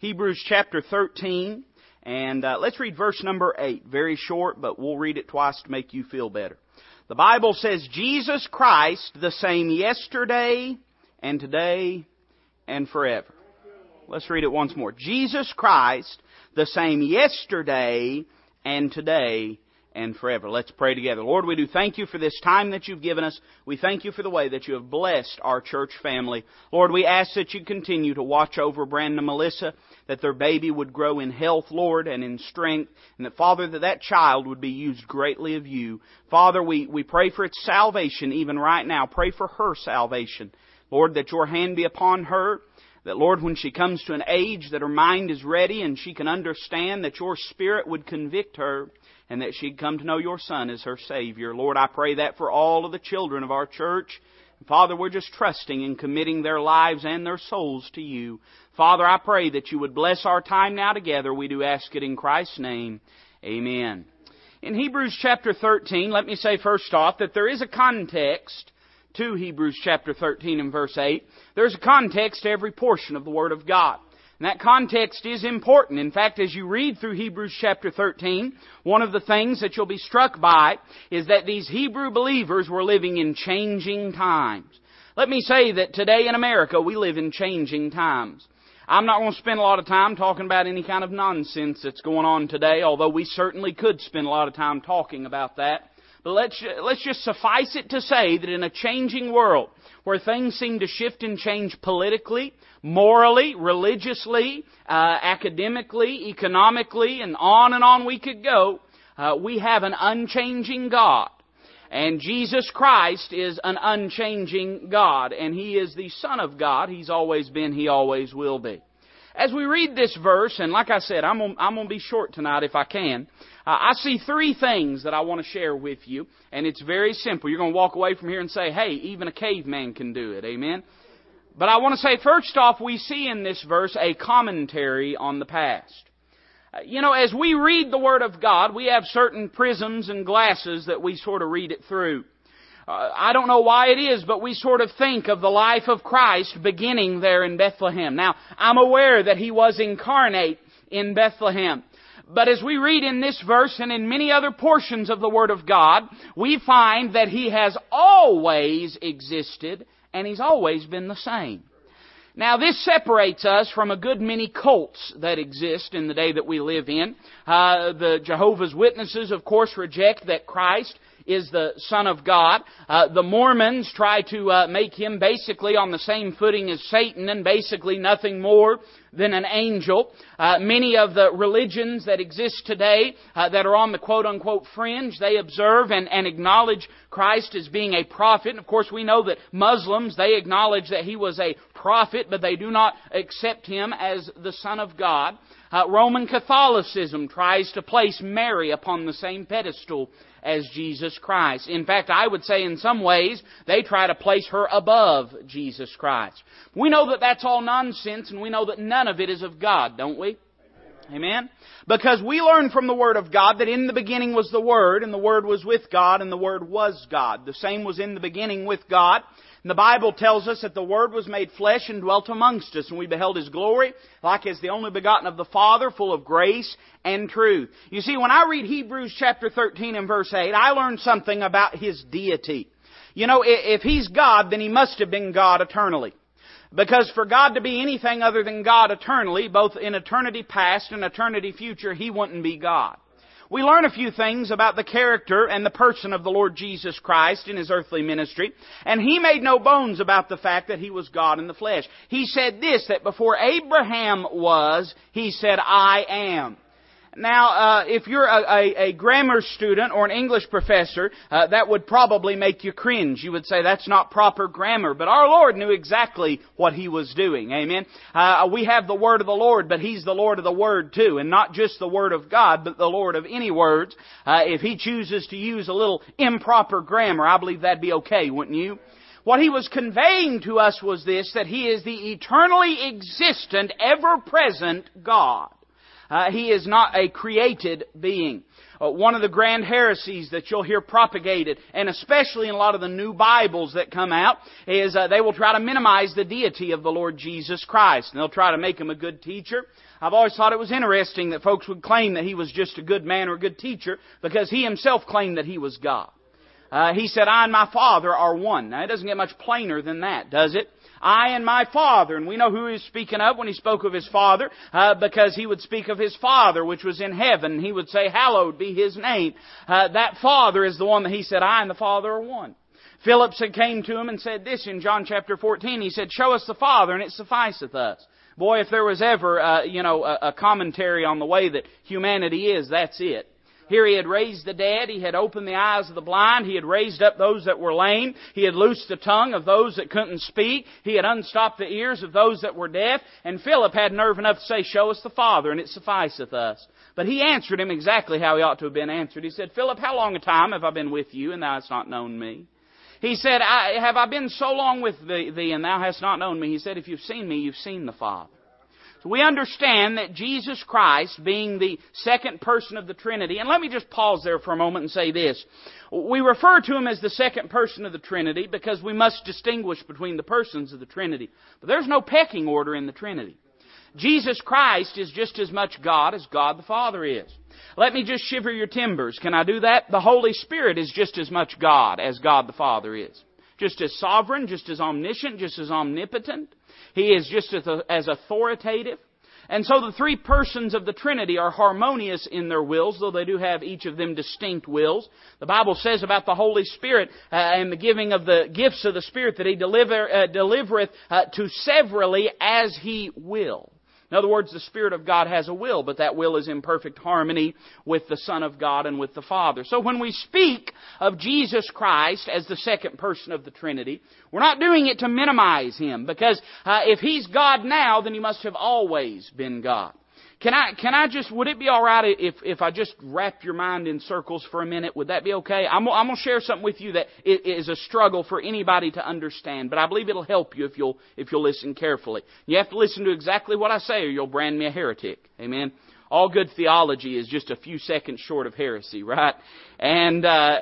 Hebrews chapter 13, and uh, let's read verse number 8. Very short, but we'll read it twice to make you feel better. The Bible says, Jesus Christ, the same yesterday and today and forever. Let's read it once more. Jesus Christ, the same yesterday and today and forever. Let's pray together. Lord, we do thank you for this time that you've given us. We thank you for the way that you have blessed our church family. Lord, we ask that you continue to watch over Brandon and Melissa, that their baby would grow in health, Lord, and in strength, and that, Father, that that child would be used greatly of you. Father, we, we pray for its salvation even right now. Pray for her salvation. Lord, that your hand be upon her. That, Lord, when she comes to an age that her mind is ready and she can understand that your Spirit would convict her and that she'd come to know your Son as her Savior. Lord, I pray that for all of the children of our church. Father, we're just trusting and committing their lives and their souls to you. Father, I pray that you would bless our time now together. We do ask it in Christ's name. Amen. In Hebrews chapter 13, let me say first off that there is a context to Hebrews chapter 13 and verse 8. There's a context to every portion of the Word of God. And that context is important. In fact, as you read through Hebrews chapter 13, one of the things that you'll be struck by is that these Hebrew believers were living in changing times. Let me say that today in America we live in changing times. I'm not going to spend a lot of time talking about any kind of nonsense that's going on today, although we certainly could spend a lot of time talking about that. But let's, let's just suffice it to say that in a changing world, where things seem to shift and change politically, morally, religiously, uh, academically, economically, and on and on we could go, uh, we have an unchanging God. And Jesus Christ is an unchanging God, and He is the Son of God. He's always been, He always will be. As we read this verse, and like I said, I'm going to be short tonight if I can. Uh, I see three things that I want to share with you, and it's very simple. You're to walk away from here and say, hey, even a caveman can do it. Amen? But I want to say, first off, we see in this verse a commentary on the past. Uh, you know, as we read the Word of God, we have certain prisms and glasses that we sort of read it through. Uh, I don't know why it is, but we sort of think of the life of Christ beginning there in Bethlehem. Now, I'm aware that He was incarnate in Bethlehem. But as we read in this verse and in many other portions of the Word of God, we find that He has always existed and He's always been the same. Now this separates us from a good many cults that exist in the day that we live in. Uh, the Jehovah's Witnesses, of course, reject that Christ is the Son of God. Uh, the Mormons try to uh, make him basically on the same footing as Satan and basically nothing more than an angel. Uh, many of the religions that exist today uh, that are on the quote unquote fringe, they observe and, and acknowledge Christ as being a prophet. And of course we know that Muslims, they acknowledge that he was a prophet, but they do not accept him as the Son of God. Uh, Roman Catholicism tries to place Mary upon the same pedestal as Jesus Christ. In fact, I would say in some ways they try to place her above Jesus Christ. We know that that's all nonsense and we know that none of it is of God, don't we? Amen? Because we learn from the Word of God that in the beginning was the Word, and the Word was with God, and the Word was God. The same was in the beginning with God. And the Bible tells us that the Word was made flesh and dwelt amongst us, and we beheld His glory, like as the only begotten of the Father, full of grace and truth. You see, when I read Hebrews chapter 13 and verse 8, I learn something about His deity. You know, if He's God, then He must have been God eternally. Because for God to be anything other than God eternally, both in eternity past and eternity future, He wouldn't be God we learn a few things about the character and the person of the Lord Jesus Christ in His earthly ministry. And He made no bones about the fact that He was God in the flesh. He said this, that before Abraham was, He said, I am. Now, uh, if you're a, a, a, grammar student or an English professor, uh, that would probably make you cringe. You would say that's not proper grammar. But our Lord knew exactly what He was doing. Amen. Uh, we have the Word of the Lord, but He's the Lord of the Word too, and not just the Word of God, but the Lord of any words. Uh, if He chooses to use a little improper grammar, I believe that'd be okay, wouldn't you? What he was conveying to us was this, that he is the eternally existent, ever present God. Uh, he is not a created being. Uh, one of the grand heresies that you'll hear propagated, and especially in a lot of the new Bibles that come out, is uh, they will try to minimize the deity of the Lord Jesus Christ. And they'll try to make him a good teacher. I've always thought it was interesting that folks would claim that he was just a good man or a good teacher because he himself claimed that he was God. Uh, he said, I and my Father are one. Now, it doesn't get much plainer than that, does it? I and my Father. And we know who he's speaking of when he spoke of his Father, uh, because he would speak of his Father, which was in heaven. He would say, Hallowed be his name. Uh, that Father is the one that he said, I and the Father are one. Philip said, came to him and said this in John chapter 14. He said, Show us the Father, and it sufficeth us. Boy, if there was ever, uh, you know, a, a commentary on the way that humanity is, that's it. Here he had raised the dead. He had opened the eyes of the blind. He had raised up those that were lame. He had loosed the tongue of those that couldn't speak. He had unstopped the ears of those that were deaf. And Philip had nerve enough to say, Show us the Father, and it sufficeth us. But he answered him exactly how he ought to have been answered. He said, Philip, how long a time have I been with you, and thou hast not known me? He said, Have I been so long with thee, and thou hast not known me? He said, If you've seen me, you've seen the Father. So we understand that Jesus Christ, being the second person of the Trinity, and let me just pause there for a moment and say this. We refer to Him as the second person of the Trinity because we must distinguish between the persons of the Trinity. But there's no pecking order in the Trinity. Jesus Christ is just as much God as God the Father is. Let me just shiver your timbers. Can I do that? The Holy Spirit is just as much God as God the Father is. Just as sovereign, just as omniscient, just as omnipotent. He is just as, as authoritative. And so the three persons of the Trinity are harmonious in their wills, though they do have each of them distinct wills. The Bible says about the Holy Spirit uh, and the giving of the gifts of the Spirit that He deliver, uh, delivereth uh, to severally as He will. In other words, the Spirit of God has a will, but that will is in perfect harmony with the Son of God and with the Father. So when we speak of Jesus Christ as the second person of the Trinity, we're not doing it to minimize Him, because uh, if He's God now, then He must have always been God. Can I, can I just, would it be alright if, if I just wrap your mind in circles for a minute? Would that be okay? I'm, I'm to share something with you that is a struggle for anybody to understand, but I believe it'll help you if you'll, if you'll listen carefully. You have to listen to exactly what I say or you'll brand me a heretic. Amen? All good theology is just a few seconds short of heresy, right? And, uh,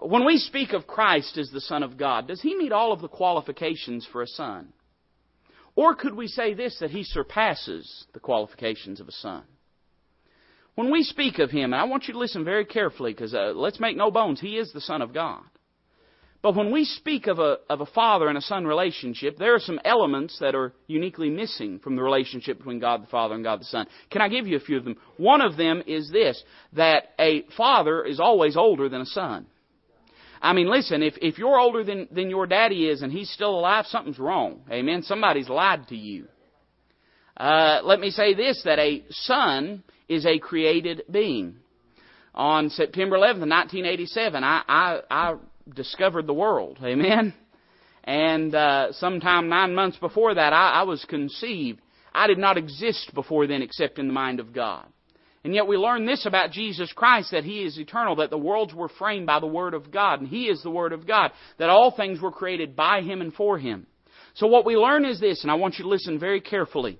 when we speak of Christ as the Son of God, does He meet all of the qualifications for a Son? Or could we say this, that he surpasses the qualifications of a son? When we speak of him, and I want you to listen very carefully because uh, let's make no bones, he is the Son of God. But when we speak of a, of a father and a son relationship, there are some elements that are uniquely missing from the relationship between God the Father and God the Son. Can I give you a few of them? One of them is this, that a father is always older than a son. I mean, listen, if, if you're older than, than your daddy is and he's still alive, something's wrong. Amen. Somebody's lied to you. Uh, let me say this, that a son is a created being. On September 11th, 1987, I, I, I discovered the world. Amen. And uh, sometime nine months before that, I, I was conceived. I did not exist before then except in the mind of God. And yet we learn this about Jesus Christ, that He is eternal, that the worlds were framed by the Word of God, and He is the Word of God, that all things were created by Him and for Him. So what we learn is this, and I want you to listen very carefully.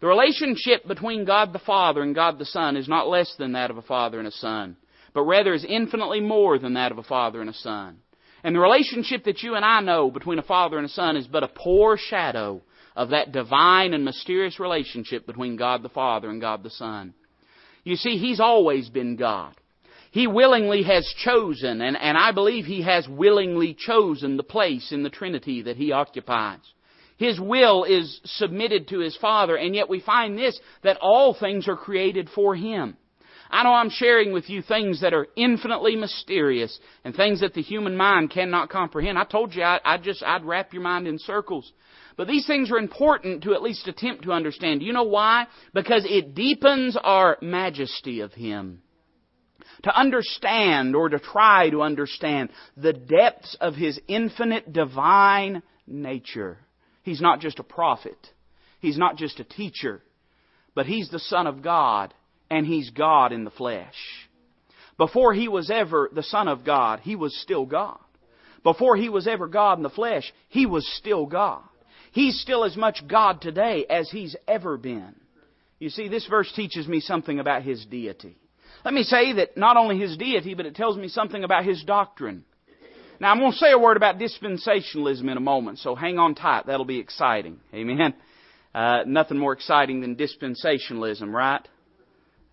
The relationship between God the Father and God the Son is not less than that of a father and a son, but rather is infinitely more than that of a father and a son. And the relationship that you and I know between a father and a son is but a poor shadow of that divine and mysterious relationship between God the Father and God the Son. You see, He's always been God. He willingly has chosen, and, and I believe He has willingly chosen the place in the Trinity that He occupies. His will is submitted to His Father, and yet we find this, that all things are created for Him. I know I'm sharing with you things that are infinitely mysterious and things that the human mind cannot comprehend. I told you I, I just, I'd wrap your mind in circles. But these things are important to at least attempt to understand. Do you know why? Because it deepens our majesty of Him. To understand or to try to understand the depths of His infinite divine nature. He's not just a prophet. He's not just a teacher. But He's the Son of God and He's God in the flesh. Before He was ever the Son of God, He was still God. Before He was ever God in the flesh, He was still God. He's still as much God today as He's ever been. You see, this verse teaches me something about His deity. Let me say that not only His deity, but it tells me something about His doctrine. Now, I'm going to say a word about dispensationalism in a moment, so hang on tight. That'll be exciting. Amen. Uh, nothing more exciting than dispensationalism, right?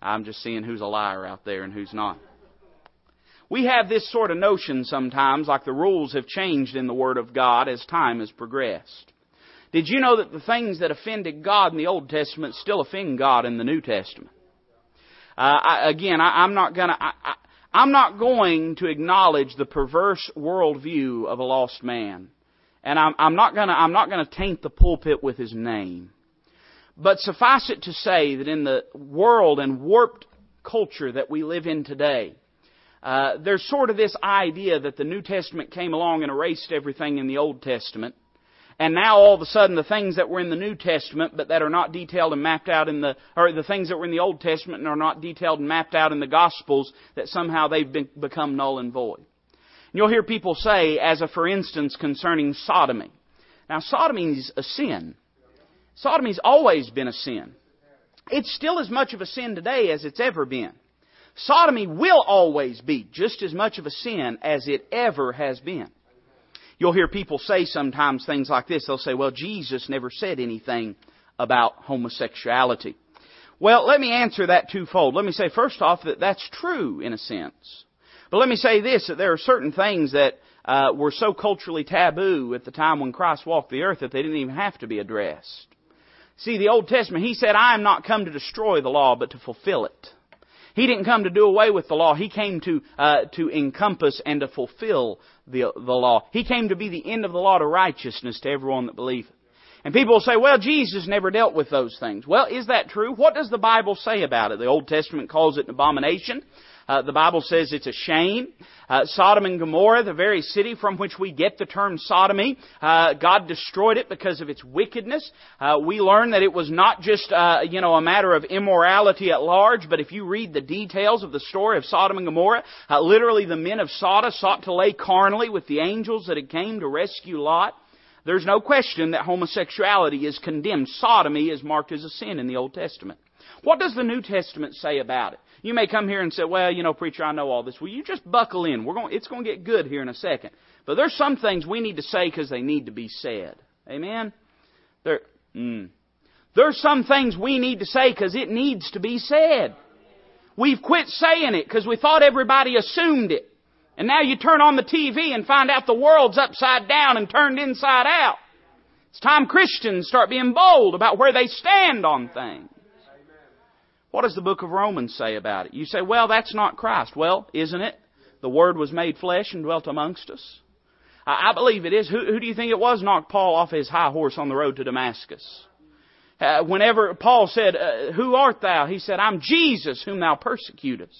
I'm just seeing who's a liar out there and who's not. We have this sort of notion sometimes, like the rules have changed in the Word of God as time has progressed. Did you know that the things that offended God in the Old Testament still offend God in the New Testament? Uh, I, again, I, am not gonna, I, I, I'm not going to acknowledge the perverse worldview of a lost man. And I'm, I'm not gonna, I'm not gonna taint the pulpit with his name. But suffice it to say that in the world and warped culture that we live in today, uh, there's sort of this idea that the New Testament came along and erased everything in the Old Testament, and now all of a sudden the things that were in the New Testament but that are not detailed and mapped out in the, or the things that were in the Old Testament and are not detailed and mapped out in the Gospels, that somehow they've been, become null and void. And you'll hear people say, as a for instance concerning sodomy. Now sodomy is a sin. Sodomy's always been a sin. It's still as much of a sin today as it's ever been. Sodomy will always be just as much of a sin as it ever has been. You'll hear people say sometimes things like this. They'll say, well, Jesus never said anything about homosexuality. Well, let me answer that twofold. Let me say first off that that's true in a sense. But let me say this, that there are certain things that uh, were so culturally taboo at the time when Christ walked the earth that they didn't even have to be addressed. See, the Old Testament, He said, I am not come to destroy the law, but to fulfill it. He didn't come to do away with the law. He came to, uh, to encompass and to fulfill the, the law. He came to be the end of the law to righteousness to everyone that believeth. And people will say, well, Jesus never dealt with those things. Well, is that true? What does the Bible say about it? The Old Testament calls it an abomination. Uh, the Bible says it's a shame. Uh, Sodom and Gomorrah, the very city from which we get the term sodomy, uh, God destroyed it because of its wickedness. Uh, we learn that it was not just, uh, you know, a matter of immorality at large, but if you read the details of the story of Sodom and Gomorrah, uh, literally the men of Sodom sought to lay carnally with the angels that had came to rescue Lot. There's no question that homosexuality is condemned. Sodomy is marked as a sin in the Old Testament. What does the New Testament say about it? You may come here and say, well, you know, preacher, I know all this. Well, you just buckle in. We're going, it's going to get good here in a second. But there's some things we need to say because they need to be said. Amen? There, mm. There's some things we need to say because it needs to be said. We've quit saying it because we thought everybody assumed it. And now you turn on the TV and find out the world's upside down and turned inside out. It's time Christians start being bold about where they stand on things. What does the book of Romans say about it? You say, well, that's not Christ. Well, isn't it? The Word was made flesh and dwelt amongst us. I, I believe it is. Who, who, do you think it was knocked Paul off his high horse on the road to Damascus? Uh, whenever Paul said, uh, Who art thou? He said, I'm Jesus whom thou persecutest.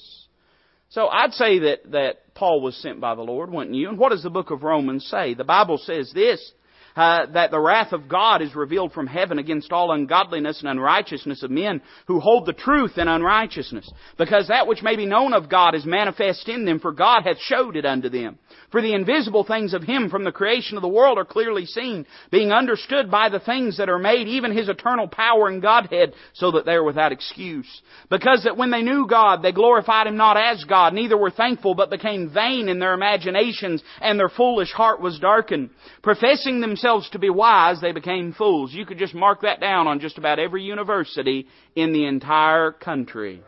So I'd say that, that Paul was sent by the Lord, wouldn't you? And what does the book of Romans say? The Bible says this, uh, that the wrath of God is revealed from heaven against all ungodliness and unrighteousness of men who hold the truth in unrighteousness. Because that which may be known of God is manifest in them, for God hath showed it unto them. For the invisible things of Him from the creation of the world are clearly seen, being understood by the things that are made, even His eternal power and Godhead, so that they are without excuse. Because that when they knew God, they glorified Him not as God, neither were thankful, but became vain in their imaginations, and their foolish heart was darkened. Professing themselves to be wise, they became fools. You could just mark that down on just about every university in the entire country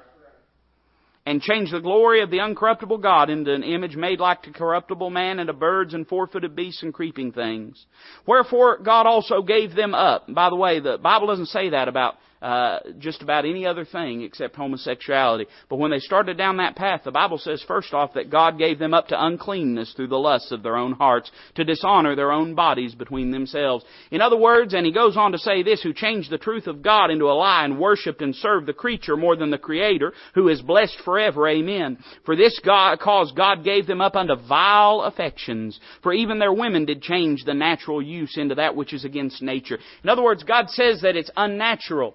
and change the glory of the uncorruptible God into an image made like to corruptible man and to birds and four-footed beasts and creeping things. Wherefore God also gave them up. By the way, the Bible doesn't say that about uh, just about any other thing except homosexuality. But when they started down that path, the Bible says first off that God gave them up to uncleanness through the lusts of their own hearts, to dishonor their own bodies between themselves. In other words, and he goes on to say this, who changed the truth of God into a lie and worshipped and served the creature more than the Creator, who is blessed forever. Amen. For this God, cause God gave them up unto vile affections. For even their women did change the natural use into that which is against nature. In other words, God says that it's unnatural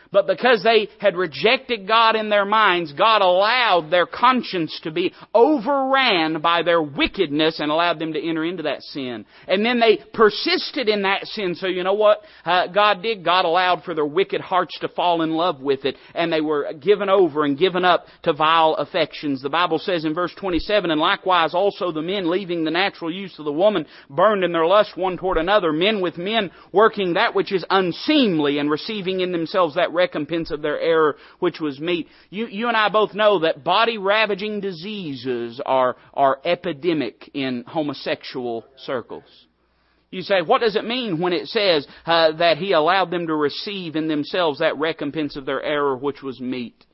But because they had rejected God in their minds, God allowed their conscience to be overran by their wickedness and allowed them to enter into that sin. And then they persisted in that sin. So you know what uh, God did? God allowed for their wicked hearts to fall in love with it. And they were given over and given up to vile affections. The Bible says in verse 27, And likewise also the men leaving the natural use of the woman burned in their lust one toward another. Men with men working that which is unseemly and receiving in themselves that recompense of their error which was meat. You, you and I both know that body ravaging diseases are, are epidemic in homosexual circles. You say, what does it mean when it says uh, that He allowed them to receive in themselves that recompense of their error which was meat?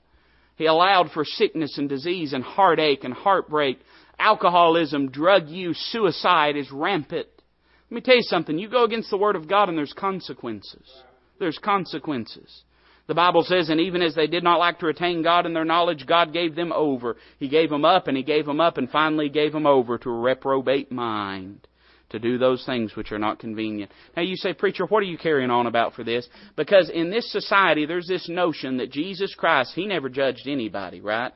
He allowed for sickness and disease and heartache and heartbreak. Alcoholism, drug use, suicide is rampant. Let me tell you something. You go against the Word of God and there's consequences. There's consequences. The Bible says, and even as they did not like to retain God in their knowledge, God gave them over. He gave them up and He gave them up and finally gave them over to a reprobate mind to do those things which are not convenient. Now you say, preacher, what are you carrying on about for this? Because in this society, there's this notion that Jesus Christ, He never judged anybody, right?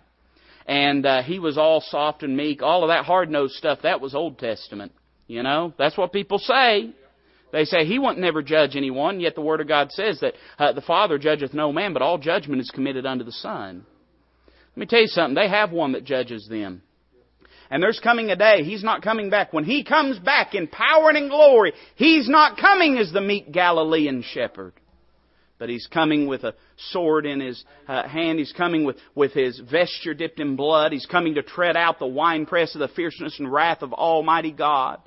And uh, He was all soft and meek. All of that hard-nosed stuff, that was Old Testament. You know, that's what people say. They say he won't never judge anyone, yet the Word of God says that uh, the Father judgeth no man, but all judgment is committed unto the Son. Let me tell you something. They have one that judges them. And there's coming a day, He's not coming back. When He comes back in power and in glory, He's not coming as the meek Galilean shepherd. But He's coming with a sword in His uh, hand. He's coming with, with His vesture dipped in blood. He's coming to tread out the winepress of the fierceness and wrath of Almighty God.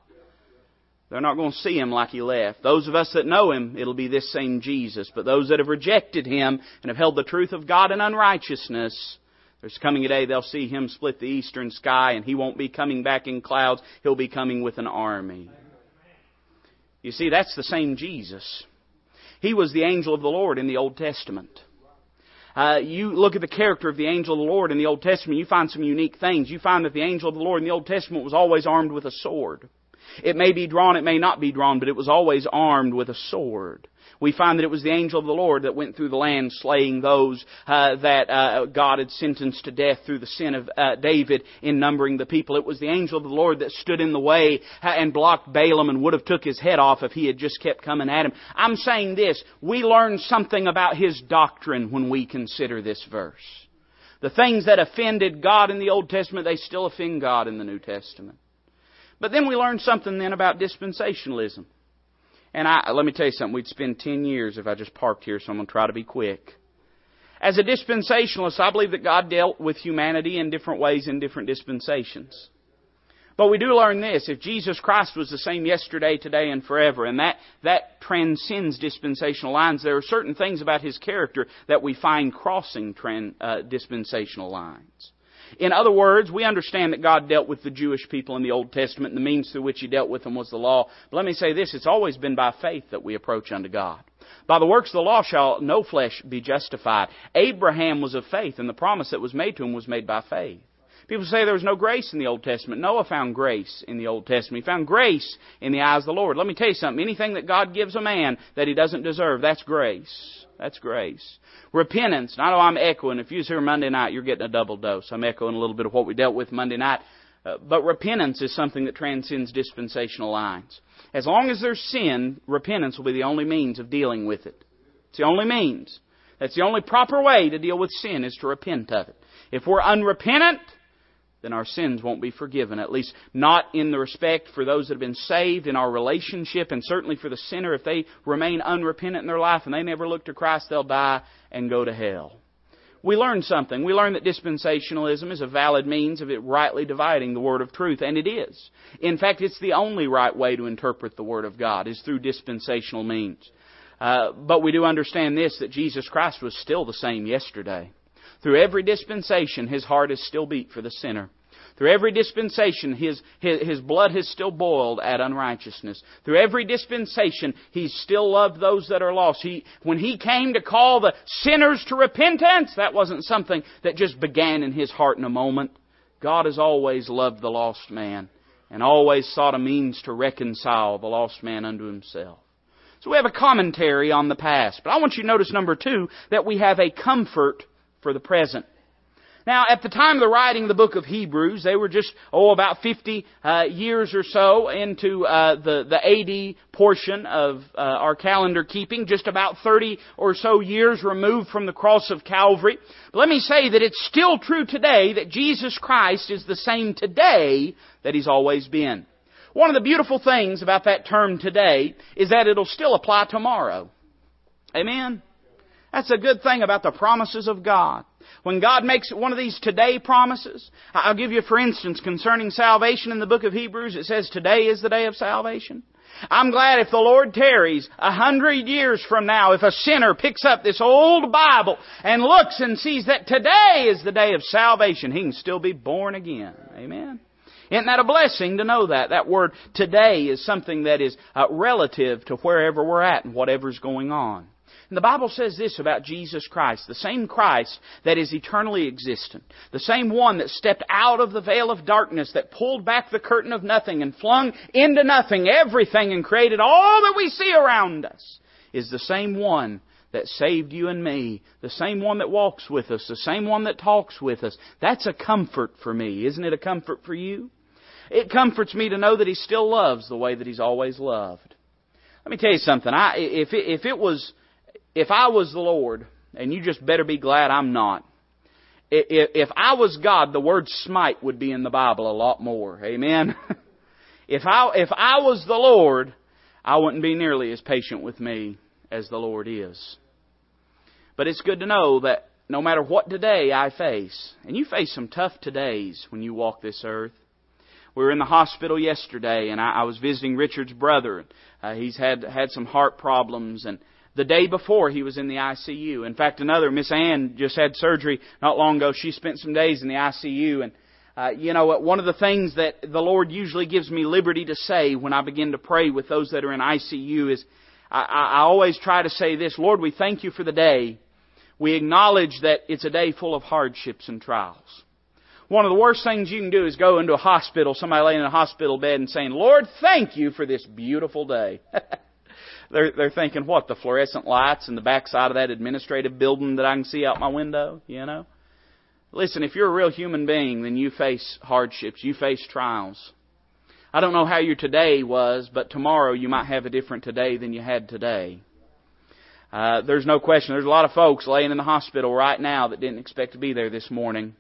They're not going to see him like he left. Those of us that know him, it'll be this same Jesus. But those that have rejected him and have held the truth of God in unrighteousness, there's coming a day they'll see him split the eastern sky and he won't be coming back in clouds. He'll be coming with an army. You see, that's the same Jesus. He was the angel of the Lord in the Old Testament. Uh, you look at the character of the angel of the Lord in the Old Testament, you find some unique things. You find that the angel of the Lord in the Old Testament was always armed with a sword. It may be drawn, it may not be drawn, but it was always armed with a sword. We find that it was the angel of the Lord that went through the land slaying those uh, that uh, God had sentenced to death through the sin of uh, David in numbering the people. It was the angel of the Lord that stood in the way uh, and blocked Balaam and would have took his head off if he had just kept coming at him. I'm saying this, we learn something about his doctrine when we consider this verse. The things that offended God in the Old Testament, they still offend God in the New Testament. But then we learned something then about dispensationalism. And I, let me tell you something, we'd spend 10 years if I just parked here, so I'm going to try to be quick. As a dispensationalist, I believe that God dealt with humanity in different ways in different dispensations. But we do learn this, if Jesus Christ was the same yesterday, today, and forever, and that, that transcends dispensational lines, there are certain things about His character that we find crossing trans, uh, dispensational lines. In other words, we understand that God dealt with the Jewish people in the Old Testament, and the means through which He dealt with them was the law. But let me say this, it's always been by faith that we approach unto God. By the works of the law shall no flesh be justified. Abraham was of faith, and the promise that was made to him was made by faith. People say there was no grace in the Old Testament. Noah found grace in the Old Testament. He found grace in the eyes of the Lord. Let me tell you something. Anything that God gives a man that he doesn't deserve, that's grace. That's grace. Repentance. I know I'm echoing. If you was here Monday night, you're getting a double dose. I'm echoing a little bit of what we dealt with Monday night. Uh, but repentance is something that transcends dispensational lines. As long as there's sin, repentance will be the only means of dealing with it. It's the only means. That's the only proper way to deal with sin is to repent of it. If we're unrepentant, then our sins won't be forgiven. At least not in the respect for those that have been saved in our relationship, and certainly for the sinner. If they remain unrepentant in their life and they never look to Christ, they'll die and go to hell. We learn something. We learn that dispensationalism is a valid means of it rightly dividing the Word of truth, and it is. In fact, it's the only right way to interpret the Word of God, is through dispensational means. Uh, but we do understand this, that Jesus Christ was still the same yesterday. Through every dispensation, his heart is still beat for the sinner. Through every dispensation, his, his, his, blood has still boiled at unrighteousness. Through every dispensation, he still loved those that are lost. He, when he came to call the sinners to repentance, that wasn't something that just began in his heart in a moment. God has always loved the lost man and always sought a means to reconcile the lost man unto himself. So we have a commentary on the past. But I want you to notice number two, that we have a comfort for the present. Now, at the time of the writing of the book of Hebrews, they were just, oh, about 50 uh, years or so into uh, the, the AD portion of uh, our calendar keeping, just about 30 or so years removed from the cross of Calvary. But let me say that it's still true today that Jesus Christ is the same today that He's always been. One of the beautiful things about that term today is that it'll still apply tomorrow. Amen? That's a good thing about the promises of God. When God makes one of these today promises, I'll give you for instance concerning salvation in the book of Hebrews, it says today is the day of salvation. I'm glad if the Lord tarries a hundred years from now, if a sinner picks up this old Bible and looks and sees that today is the day of salvation, he can still be born again. Amen. Isn't that a blessing to know that? That word today is something that is uh, relative to wherever we're at and whatever's going on. And the Bible says this about Jesus Christ, the same Christ that is eternally existent, the same one that stepped out of the veil of darkness, that pulled back the curtain of nothing and flung into nothing everything and created all that we see around us, is the same one that saved you and me, the same one that walks with us, the same one that talks with us. That's a comfort for me. Isn't it a comfort for you? It comforts me to know that He still loves the way that He's always loved. Let me tell you something. I, if, it, if it was if I was the Lord, and you just better be glad I'm not, if I was God, the word smite would be in the Bible a lot more. Amen? if I, if I was the Lord, I wouldn't be nearly as patient with me as the Lord is. But it's good to know that no matter what today I face, and you face some tough todays when you walk this earth. We were in the hospital yesterday, and I, I was visiting Richard's brother. Uh, he's had had some heart problems, and the day before he was in the ICU. In fact, another, Miss Ann, just had surgery not long ago. She spent some days in the ICU and uh, you know, one of the things that the Lord usually gives me liberty to say when I begin to pray with those that are in ICU is, I, I always try to say this, Lord, we thank you for the day. We acknowledge that it's a day full of hardships and trials. One of the worst things you can do is go into a hospital, somebody laying in a hospital bed and saying, Lord, thank you for this beautiful day. they're, they're thinking, what, the fluorescent lights in the backside of that administrative building that I can see out my window, you know? Listen, if you're a real human being, then you face hardships, you face trials. I don't know how your today was, but tomorrow you might have a different today than you had today. Uh, there's no question. There's a lot of folks laying in the hospital right now that didn't expect to be there this morning,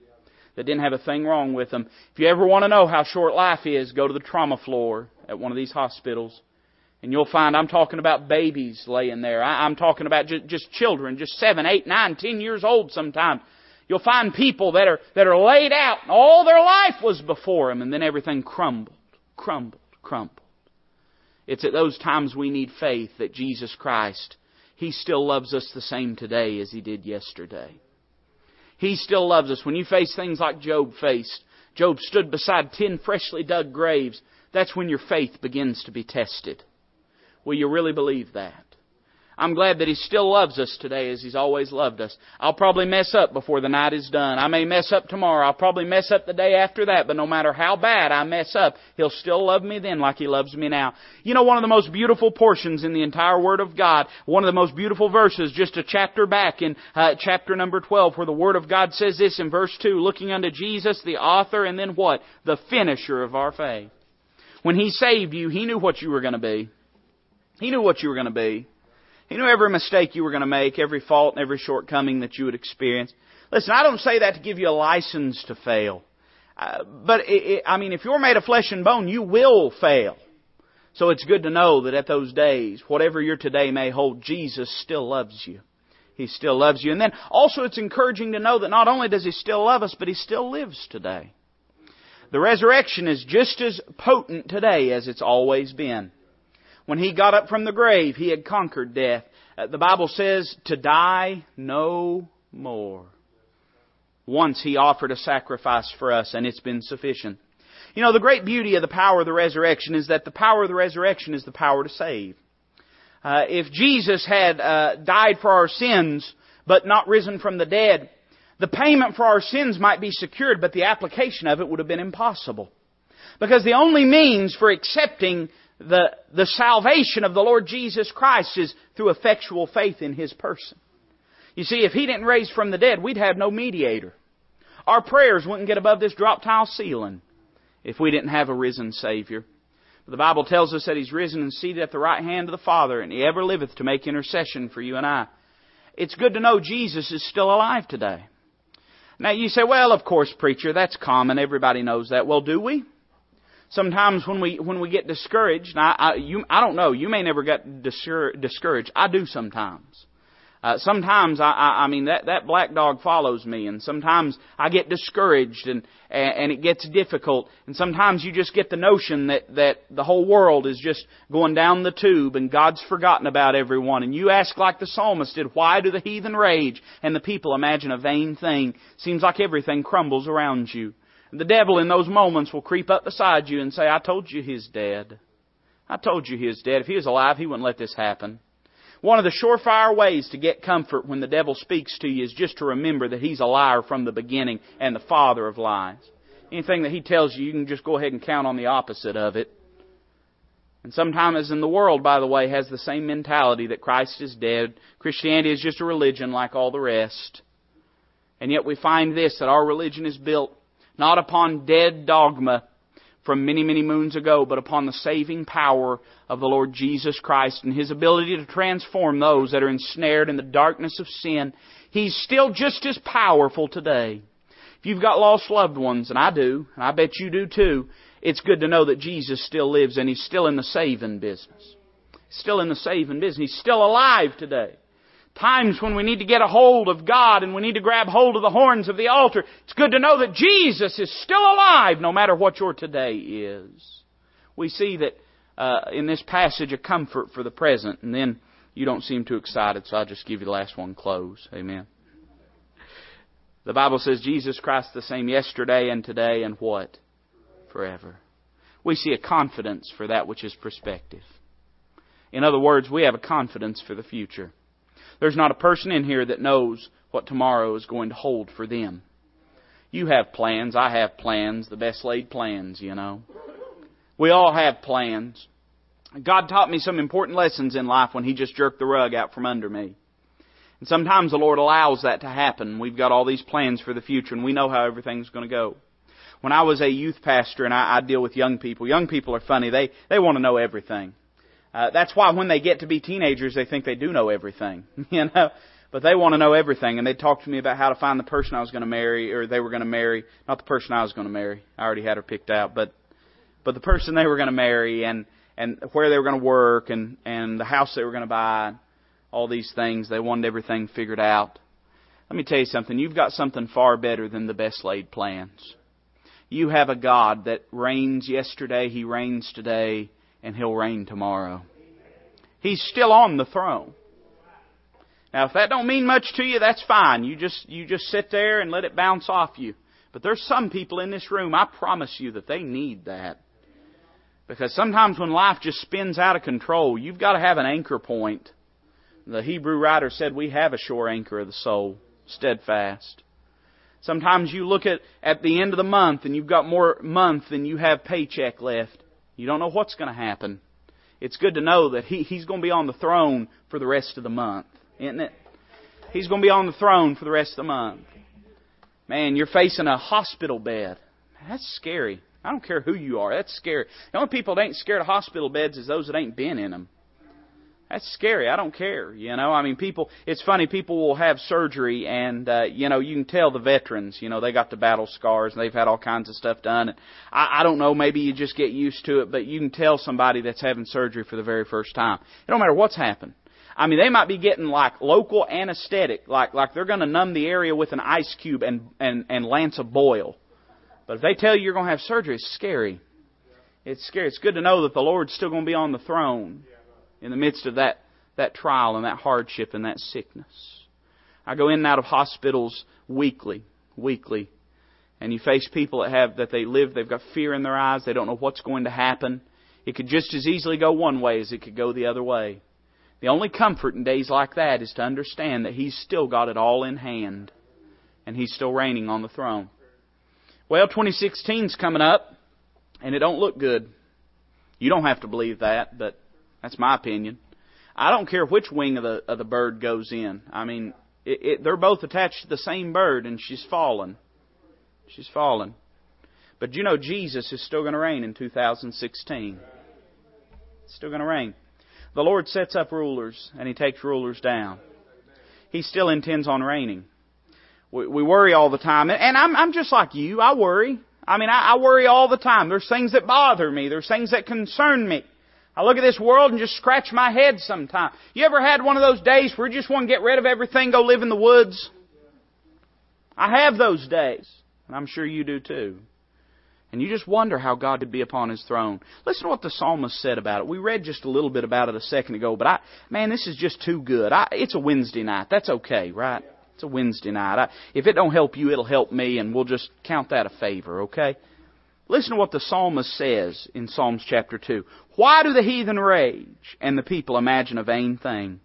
that didn't have a thing wrong with them. If you ever want to know how short life is, go to the trauma floor at one of these hospitals. And you'll find I'm talking about babies laying there. I, am talking about just, just children, just seven, eight, nine, ten years old sometimes. You'll find people that are, that are laid out and all their life was before them and then everything crumbled, crumbled, crumbled. It's at those times we need faith that Jesus Christ, He still loves us the same today as He did yesterday. He still loves us. When you face things like Job faced, Job stood beside ten freshly dug graves, that's when your faith begins to be tested. Will you really believe that? I'm glad that He still loves us today as He's always loved us. I'll probably mess up before the night is done. I may mess up tomorrow. I'll probably mess up the day after that, but no matter how bad I mess up, He'll still love me then like He loves me now. You know one of the most beautiful portions in the entire Word of God, one of the most beautiful verses just a chapter back in uh, chapter number 12 where the Word of God says this in verse 2, looking unto Jesus, the author and then what? The finisher of our faith. When He saved you, He knew what you were going to be. He knew what you were going to be. He knew every mistake you were going to make, every fault and every shortcoming that you would experience. Listen, I don't say that to give you a license to fail. Uh, but it, it, I mean, if you're made of flesh and bone, you will fail. So it's good to know that at those days, whatever your today may hold, Jesus still loves you. He still loves you. And then also it's encouraging to know that not only does He still love us, but He still lives today. The resurrection is just as potent today as it's always been. When he got up from the grave, he had conquered death. Uh, the Bible says to die no more. Once he offered a sacrifice for us and it's been sufficient. You know, the great beauty of the power of the resurrection is that the power of the resurrection is the power to save. Uh, if Jesus had uh, died for our sins but not risen from the dead, the payment for our sins might be secured, but the application of it would have been impossible. Because the only means for accepting the, the salvation of the Lord Jesus Christ is through effectual faith in His person. You see, if He didn't raise from the dead, we'd have no mediator. Our prayers wouldn't get above this drop tile ceiling if we didn't have a risen Savior. But The Bible tells us that He's risen and seated at the right hand of the Father, and He ever liveth to make intercession for you and I. It's good to know Jesus is still alive today. Now you say, well, of course, preacher, that's common. Everybody knows that. Well, do we? Sometimes when we when we get discouraged, I, I, you, I don't know. You may never get discouraged. I do sometimes. Uh, sometimes I, I, I mean that that black dog follows me, and sometimes I get discouraged, and, and and it gets difficult, and sometimes you just get the notion that that the whole world is just going down the tube, and God's forgotten about everyone, and you ask like the psalmist did, why do the heathen rage, and the people imagine a vain thing? Seems like everything crumbles around you. The devil in those moments will creep up beside you and say, I told you he's dead. I told you he was dead. If he was alive, he wouldn't let this happen. One of the surefire ways to get comfort when the devil speaks to you is just to remember that he's a liar from the beginning and the father of lies. Anything that he tells you, you can just go ahead and count on the opposite of it. And sometimes in the world, by the way, has the same mentality that Christ is dead. Christianity is just a religion like all the rest. And yet we find this, that our religion is built not upon dead dogma, from many, many moons ago, but upon the saving power of the Lord Jesus Christ and His ability to transform those that are ensnared in the darkness of sin. He's still just as powerful today. If you've got lost loved ones, and I do, and I bet you do too, it's good to know that Jesus still lives and He's still in the saving business. Still in the saving business. He's still alive today times when we need to get a hold of God and we need to grab hold of the horns of the altar, it's good to know that Jesus is still alive no matter what your today is. We see that uh, in this passage a comfort for the present, and then you don't seem too excited, so I'll just give you the last one close. Amen. The Bible says Jesus Christ the same yesterday and today and what? Forever. We see a confidence for that which is prospective. In other words, we have a confidence for the future. There's not a person in here that knows what tomorrow is going to hold for them. You have plans. I have plans. The best laid plans, you know. We all have plans. God taught me some important lessons in life when He just jerked the rug out from under me. And sometimes the Lord allows that to happen. We've got all these plans for the future and we know how everything's going to go. When I was a youth pastor and I, I deal with young people, young people are funny. They, they want to know everything. Uh, that's why when they get to be teenagers, they think they do know everything, you know. But they want to know everything, and they talk to me about how to find the person I was going to marry, or they were going to marry. Not the person I was going to marry. I already had her picked out, but but the person they were going to marry, and and where they were going to work, and and the house they were going to buy, all these things. They wanted everything figured out. Let me tell you something. You've got something far better than the best laid plans. You have a God that reigns yesterday, He reigns today, and He'll reign tomorrow. He's still on the throne. Now, if that don't mean much to you, that's fine. You just you just sit there and let it bounce off you. But there's some people in this room, I promise you that they need that. Because sometimes when life just spins out of control, you've got to have an anchor point. The Hebrew writer said we have a sure anchor of the soul, steadfast. Sometimes you look at, at the end of the month and you've got more month than you have paycheck left. You don't know what's going to happen. It's good to know that he, He's going to be on the throne for the rest of the month, isn't it? He's going to be on the throne for the rest of the month. Man, you're facing a hospital bed. That's scary. I don't care who you are. That's scary. The only people that ain't scared of hospital beds is those that ain't been in them. That's scary. I don't care. You know, I mean, people. It's funny. People will have surgery, and uh, you know, you can tell the veterans. You know, they got the battle scars, and they've had all kinds of stuff done. And I, I don't know. Maybe you just get used to it, but you can tell somebody that's having surgery for the very first time. It don't matter what's happened. I mean, they might be getting like local anesthetic, like like they're going to numb the area with an ice cube and and and lance a boil. But if they tell you you're going to have surgery, it's scary. It's scary. It's good to know that the Lord's still going to be on the throne in the midst of that, that trial and that hardship and that sickness. I go in and out of hospitals weekly, weekly. And you face people that have, that they live, they've got fear in their eyes, they don't know what's going to happen. It could just as easily go one way as it could go the other way. The only comfort in days like that is to understand that He's still got it all in hand. And He's still reigning on the throne. Well, 2016's coming up, and it don't look good. You don't have to believe that, but that's my opinion. I don't care which wing of the of the bird goes in. I mean, it, it, they're both attached to the same bird, and she's fallen. She's fallen. But you know, Jesus is still going to reign in 2016. It's still going to reign. The Lord sets up rulers, and He takes rulers down. He still intends on reigning. We, we worry all the time, and I'm, I'm just like you. I worry. I mean, I, I worry all the time. There's things that bother me. There's things that concern me. I look at this world and just scratch my head sometimes. You ever had one of those days where you just want to get rid of everything, go live in the woods? I have those days, and I'm sure you do too. And you just wonder how God could be upon His throne. Listen to what the psalmist said about it. We read just a little bit about it a second ago, but I, man, this is just too good. I, it's a Wednesday night. That's okay, right? It's a Wednesday night. I, if it don't help you, it'll help me, and we'll just count that a favor, okay? Listen to what the psalmist says in Psalms chapter 2. Why do the heathen rage and the people imagine a vain thing?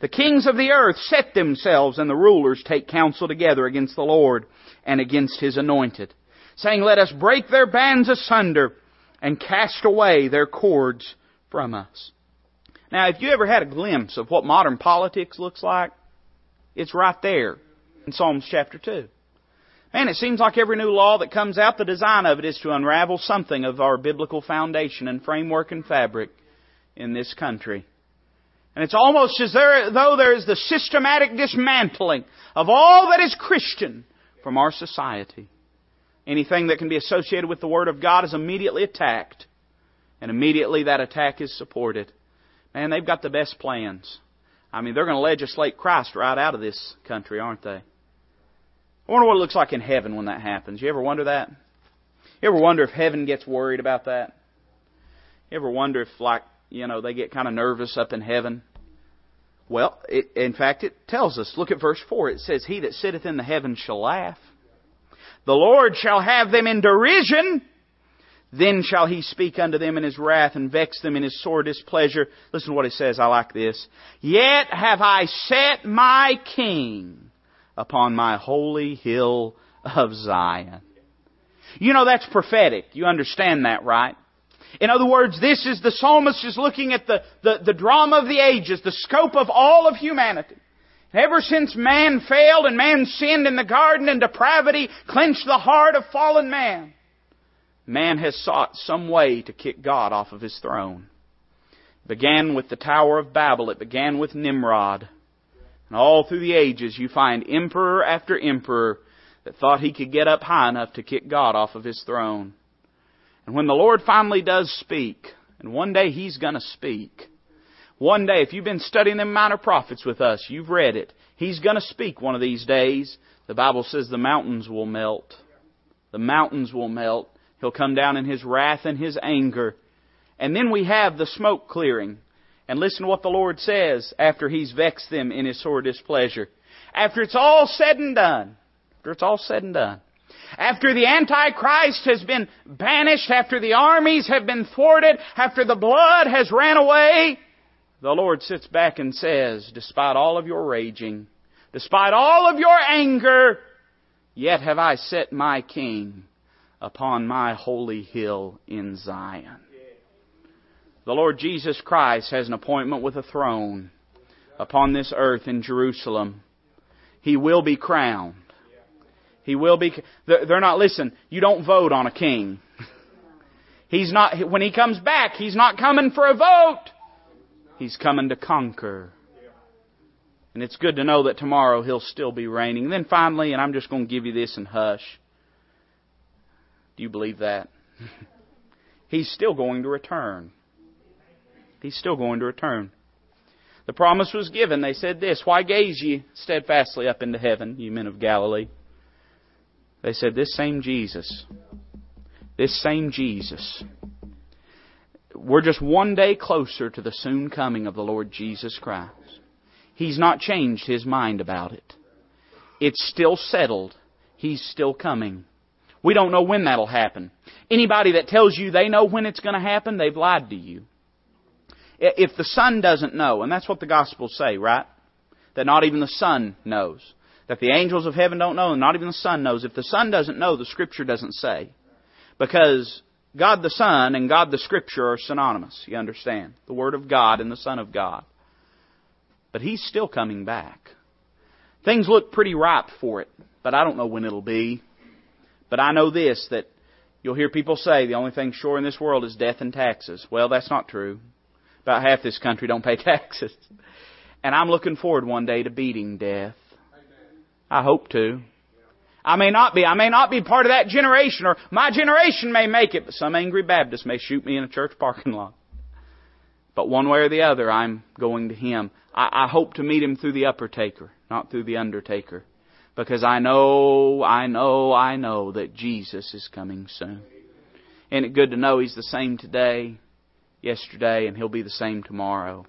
The kings of the earth set themselves and the rulers take counsel together against the Lord and against His anointed, saying, Let us break their bands asunder and cast away their cords from us. Now, if you ever had a glimpse of what modern politics looks like, it's right there in Psalms chapter 2. Man, it seems like every new law that comes out, the design of it is to unravel something of our biblical foundation and framework and fabric in this country. And it's almost as though there is the systematic dismantling of all that is Christian from our society. Anything that can be associated with the Word of God is immediately attacked. And immediately that attack is supported. Man, they've got the best plans. I mean, they're going to legislate Christ right out of this country, aren't they? I wonder what it looks like in heaven when that happens. You ever wonder that? You ever wonder if heaven gets worried about that? You ever wonder if, like, you know, they get kind of nervous up in heaven? Well, it, in fact, it tells us. Look at verse 4. It says, He that sitteth in the heavens shall laugh. The Lord shall have them in derision. Then shall he speak unto them in his wrath and vex them in his sore displeasure. Listen to what he says. I like this. Yet have I set my king upon my holy hill of Zion. You know that's prophetic. You understand that, right? In other words, this is the psalmist is looking at the, the, the drama of the ages, the scope of all of humanity. Ever since man failed and man sinned in the garden and depravity clenched the heart of fallen man, man has sought some way to kick God off of his throne. It began with the Tower of Babel. It began with Nimrod. And all through the ages, you find emperor after emperor that thought he could get up high enough to kick God off of his throne. And when the Lord finally does speak, and one day He's gonna speak, one day, if you've been studying the minor prophets with us, you've read it. He's gonna speak one of these days. The Bible says the mountains will melt. The mountains will melt. He'll come down in His wrath and His anger. And then we have the smoke clearing. And listen to what the Lord says after He's vexed them in His sore displeasure. After it's all said and done, after it's all said and done, after the Antichrist has been banished, after the armies have been thwarted, after the blood has ran away, the Lord sits back and says, despite all of your raging, despite all of your anger, yet have I set my king upon my holy hill in Zion. The Lord Jesus Christ has an appointment with a throne upon this earth in Jerusalem. He will be crowned. He will be, they're not, listen, you don't vote on a king. He's not, when he comes back, he's not coming for a vote. He's coming to conquer. And it's good to know that tomorrow he'll still be reigning. And then finally, and I'm just going to give you this and hush. Do you believe that? he's still going to return. He's still going to return. The promise was given. They said this, Why gaze ye steadfastly up into heaven, ye men of Galilee? They said, This same Jesus, this same Jesus. We're just one day closer to the soon coming of the Lord Jesus Christ. He's not changed his mind about it. It's still settled. He's still coming. We don't know when that'll happen. Anybody that tells you they know when it's going to happen, they've lied to you. If the Son doesn't know, and that's what the Gospels say, right? That not even the Son knows. That the angels of heaven don't know, and not even the Son knows. If the Son doesn't know, the Scripture doesn't say. Because God the Son and God the Scripture are synonymous. You understand? The Word of God and the Son of God. But He's still coming back. Things look pretty ripe for it, but I don't know when it'll be. But I know this, that you'll hear people say the only thing sure in this world is death and taxes. Well, that's not true. About half this country don't pay taxes. And I'm looking forward one day to beating death. I hope to. I may not be. I may not be part of that generation, or my generation may make it, but some angry Baptist may shoot me in a church parking lot. But one way or the other, I'm going to Him. I, I hope to meet Him through the upper taker, not through the undertaker. Because I know, I know, I know that Jesus is coming soon. Isn't it good to know He's the same today, yesterday, and He'll be the same tomorrow?